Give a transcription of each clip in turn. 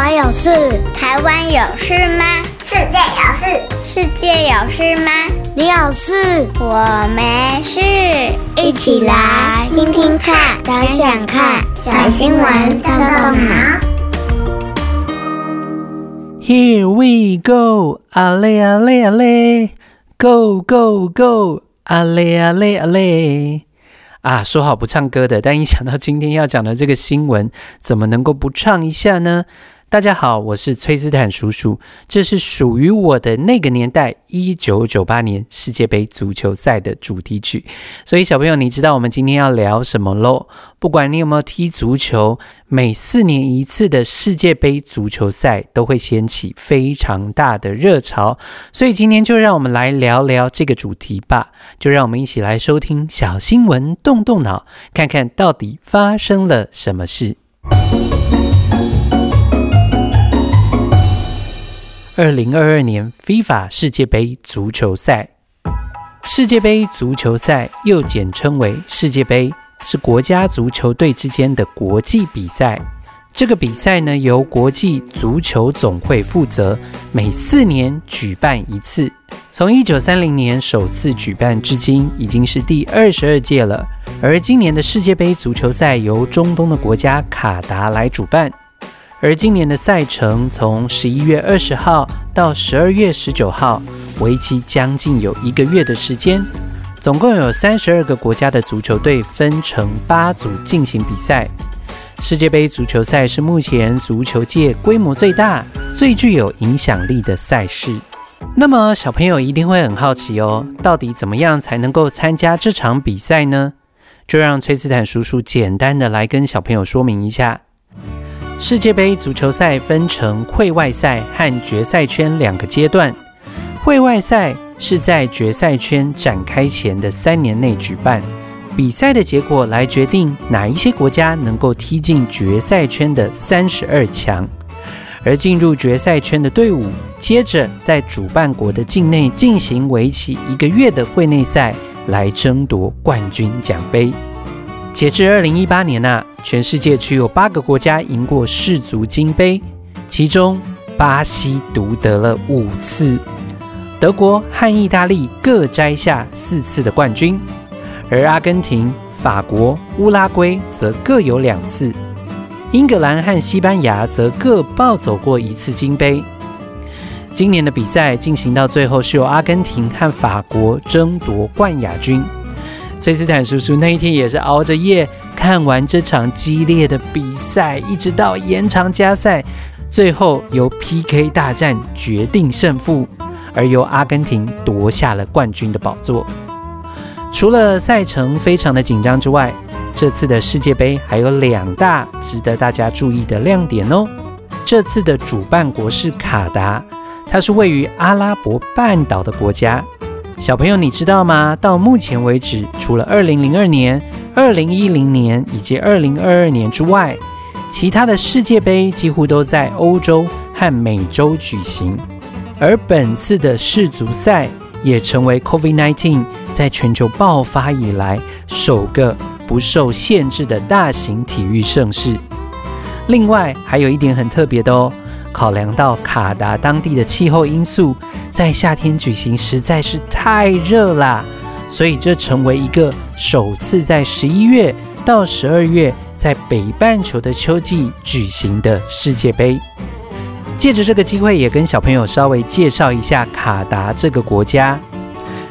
我有事，台湾有事吗？世界有事，世界有事吗？你有事，我没事。一起来听听看，想想看，小新闻动动脑。Here we go，啊嘞啊嘞啊嘞，Go go go，啊嘞啊嘞啊嘞。啊，说好不唱歌的，但一想到今天要讲的这个新闻，怎么能够不唱一下呢？大家好，我是崔斯坦叔叔，这是属于我的那个年代，一九九八年世界杯足球赛的主题曲。所以小朋友，你知道我们今天要聊什么喽？不管你有没有踢足球，每四年一次的世界杯足球赛都会掀起非常大的热潮。所以今天就让我们来聊聊这个主题吧。就让我们一起来收听小新闻，动动脑，看看到底发生了什么事。二零二二年 FIFA 世界杯足球赛，世界杯足球赛又简称为世界杯，是国家足球队之间的国际比赛。这个比赛呢，由国际足球总会负责，每四年举办一次。从一九三零年首次举办至今，已经是第二十二届了。而今年的世界杯足球赛由中东的国家卡达来主办。而今年的赛程从十一月二十号到十二月十九号，为期将近有一个月的时间，总共有三十二个国家的足球队分成八组进行比赛。世界杯足球赛是目前足球界规模最大、最具有影响力的赛事。那么小朋友一定会很好奇哦，到底怎么样才能够参加这场比赛呢？就让崔斯坦叔叔简单的来跟小朋友说明一下。世界杯足球赛分成会外赛和决赛圈两个阶段。会外赛是在决赛圈展开前的三年内举办，比赛的结果来决定哪一些国家能够踢进决赛圈的三十二强。而进入决赛圈的队伍，接着在主办国的境内进行为期一个月的会内赛，来争夺冠军奖杯。截至二零一八年啊，全世界只有八个国家赢过世足金杯，其中巴西独得了五次，德国和意大利各摘下四次的冠军，而阿根廷、法国、乌拉圭则各有两次，英格兰和西班牙则各抱走过一次金杯。今年的比赛进行到最后，是由阿根廷和法国争夺冠亚军。崔斯坦叔叔那一天也是熬着夜看完这场激烈的比赛，一直到延长加赛，最后由 PK 大战决定胜负，而由阿根廷夺下了冠军的宝座。除了赛程非常的紧张之外，这次的世界杯还有两大值得大家注意的亮点哦。这次的主办国是卡达，它是位于阿拉伯半岛的国家。小朋友，你知道吗？到目前为止，除了2002年、2010年以及2022年之外，其他的世界杯几乎都在欧洲和美洲举行。而本次的世足赛也成为 COVID-19 在全球爆发以来首个不受限制的大型体育盛事。另外，还有一点很特别的哦。考量到卡达当地的气候因素，在夏天举行实在是太热啦，所以这成为一个首次在十一月到十二月在北半球的秋季举行的世界杯。借着这个机会，也跟小朋友稍微介绍一下卡达这个国家。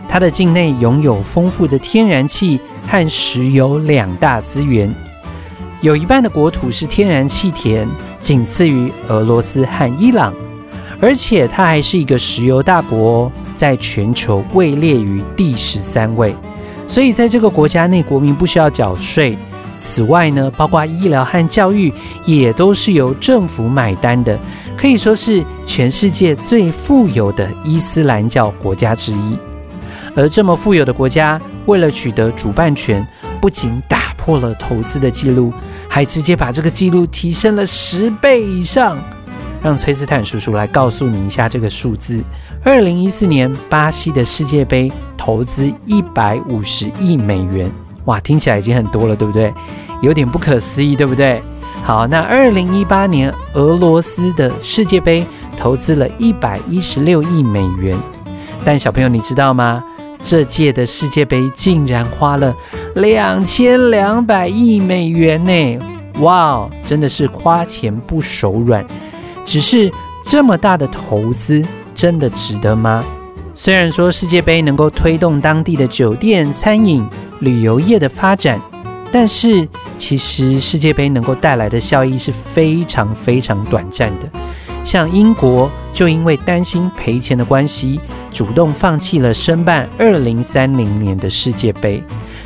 它的境内拥有丰富的天然气和石油两大资源，有一半的国土是天然气田。仅次于俄罗斯和伊朗，而且它还是一个石油大国哦，在全球位列于第十三位。所以在这个国家内，国民不需要缴税。此外呢，包括医疗和教育也都是由政府买单的，可以说是全世界最富有的伊斯兰教国家之一。而这么富有的国家，为了取得主办权，不仅打破了投资的记录。还直接把这个记录提升了十倍以上，让崔斯坦叔叔来告诉你一下这个数字：二零一四年巴西的世界杯投资一百五十亿美元，哇，听起来已经很多了，对不对？有点不可思议，对不对？好，那二零一八年俄罗斯的世界杯投资了一百一十六亿美元，但小朋友你知道吗？这届的世界杯竟然花了两千两百亿美元呢！哇，真的是花钱不手软。只是这么大的投资，真的值得吗？虽然说世界杯能够推动当地的酒店、餐饮、旅游业的发展。但是，其实世界杯能够带来的效益是非常非常短暂的。像英国就因为担心赔钱的关系，主动放弃了申办二零三零年的世界杯。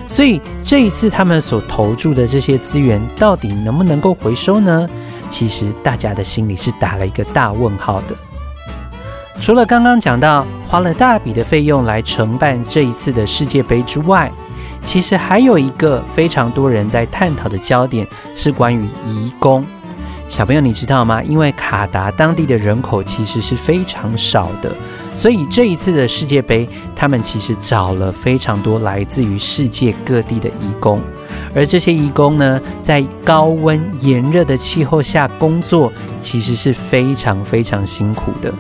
所以这一次他们所投注的这些资源，到底能不能够回收呢？其实大家的心里是打了一个大问号的。除了刚刚讲到花了大笔的费用来承办这一次的世界杯之外，其实还有一个非常多人在探讨的焦点是关于移工。小朋友，你知道吗？因为卡达当地的人口其实是非常少的，所以这一次的世界杯，他们其实找了非常多来自于世界各地的移工。而这些移工呢，在高温炎热的气候下工作，其实是非常非常辛苦的。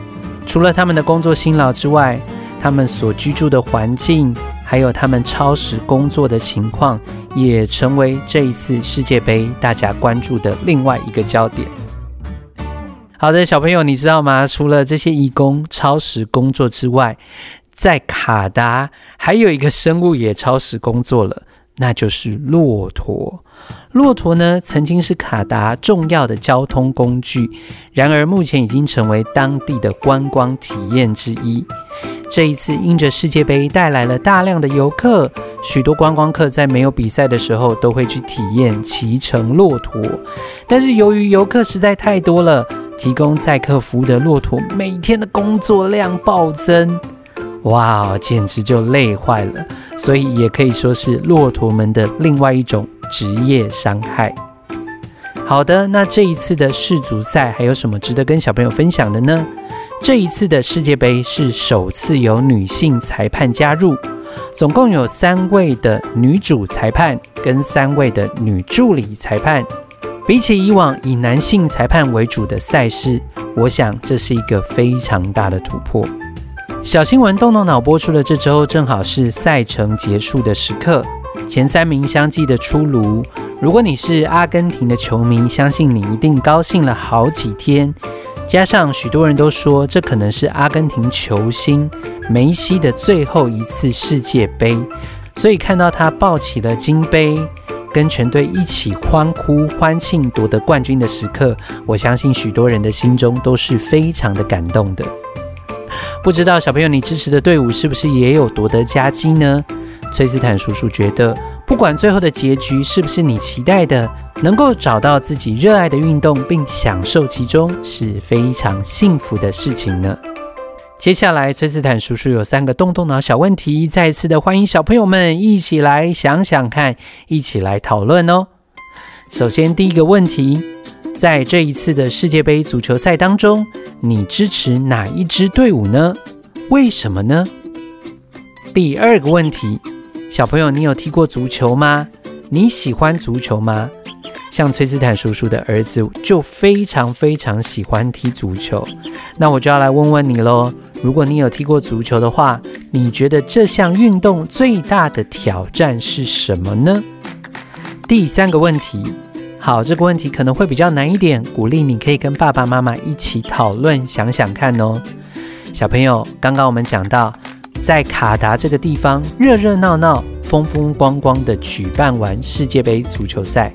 除了他们的工作辛劳之外，他们所居住的环境，还有他们超时工作的情况，也成为这一次世界杯大家关注的另外一个焦点。好的，小朋友，你知道吗？除了这些移工超时工作之外，在卡达还有一个生物也超时工作了，那就是骆驼。骆驼呢，曾经是卡达重要的交通工具，然而目前已经成为当地的观光体验之一。这一次，因着世界杯带来了大量的游客，许多观光客在没有比赛的时候都会去体验骑乘骆驼。但是由于游客实在太多了，提供载客服务的骆驼每天的工作量暴增，哇，简直就累坏了。所以也可以说是骆驼们的另外一种职业伤害。好的，那这一次的世足赛还有什么值得跟小朋友分享的呢？这一次的世界杯是首次有女性裁判加入，总共有三位的女主裁判跟三位的女助理裁判。比起以往以男性裁判为主的赛事，我想这是一个非常大的突破。小新闻动动脑播出的这周正好是赛程结束的时刻，前三名相继的出炉。如果你是阿根廷的球迷，相信你一定高兴了好几天。加上许多人都说，这可能是阿根廷球星梅西的最后一次世界杯，所以看到他抱起了金杯，跟全队一起欢呼欢庆夺得冠军的时刻，我相信许多人的心中都是非常的感动的。不知道小朋友，你支持的队伍是不是也有夺得佳绩呢？崔斯坦叔叔觉得，不管最后的结局是不是你期待的，能够找到自己热爱的运动并享受其中，是非常幸福的事情呢。接下来，崔斯坦叔叔有三个动动脑小问题，再次的欢迎小朋友们一起来想想看，一起来讨论哦。首先，第一个问题，在这一次的世界杯足球赛当中，你支持哪一支队伍呢？为什么呢？第二个问题。小朋友，你有踢过足球吗？你喜欢足球吗？像崔斯坦叔叔的儿子就非常非常喜欢踢足球。那我就要来问问你喽。如果你有踢过足球的话，你觉得这项运动最大的挑战是什么呢？第三个问题，好，这个问题可能会比较难一点，鼓励你可以跟爸爸妈妈一起讨论，想想看哦。小朋友，刚刚我们讲到。在卡达这个地方，热热闹闹、风风光光的举办完世界杯足球赛，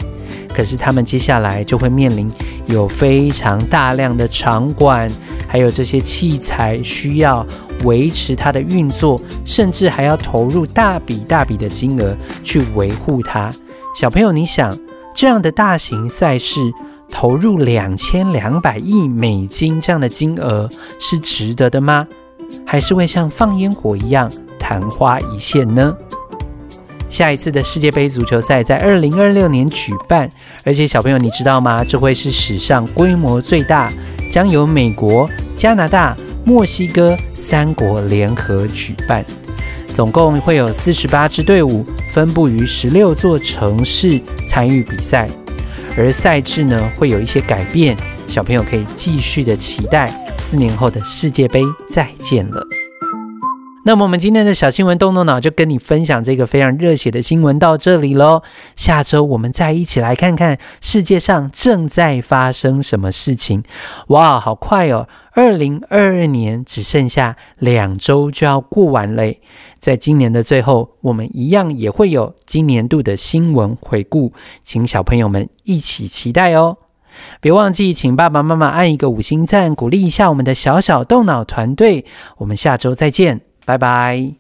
可是他们接下来就会面临有非常大量的场馆，还有这些器材需要维持它的运作，甚至还要投入大笔大笔的金额去维护它。小朋友，你想这样的大型赛事投入两千两百亿美金这样的金额是值得的吗？还是会像放烟火一样昙花一现呢？下一次的世界杯足球赛在二零二六年举办，而且小朋友你知道吗？这会是史上规模最大，将由美国、加拿大、墨西哥三国联合举办，总共会有四十八支队伍分布于十六座城市参与比赛。而赛制呢会有一些改变，小朋友可以继续的期待四年后的世界杯再见了。那么我们今天的小新闻动动脑就跟你分享这个非常热血的新闻到这里喽。下周我们再一起来看看世界上正在发生什么事情。哇，好快哦！二零二二年只剩下两周就要过完嘞。在今年的最后，我们一样也会有今年度的新闻回顾，请小朋友们一起期待哦。别忘记请爸爸妈妈按一个五星赞，鼓励一下我们的小小动脑团队。我们下周再见。拜拜。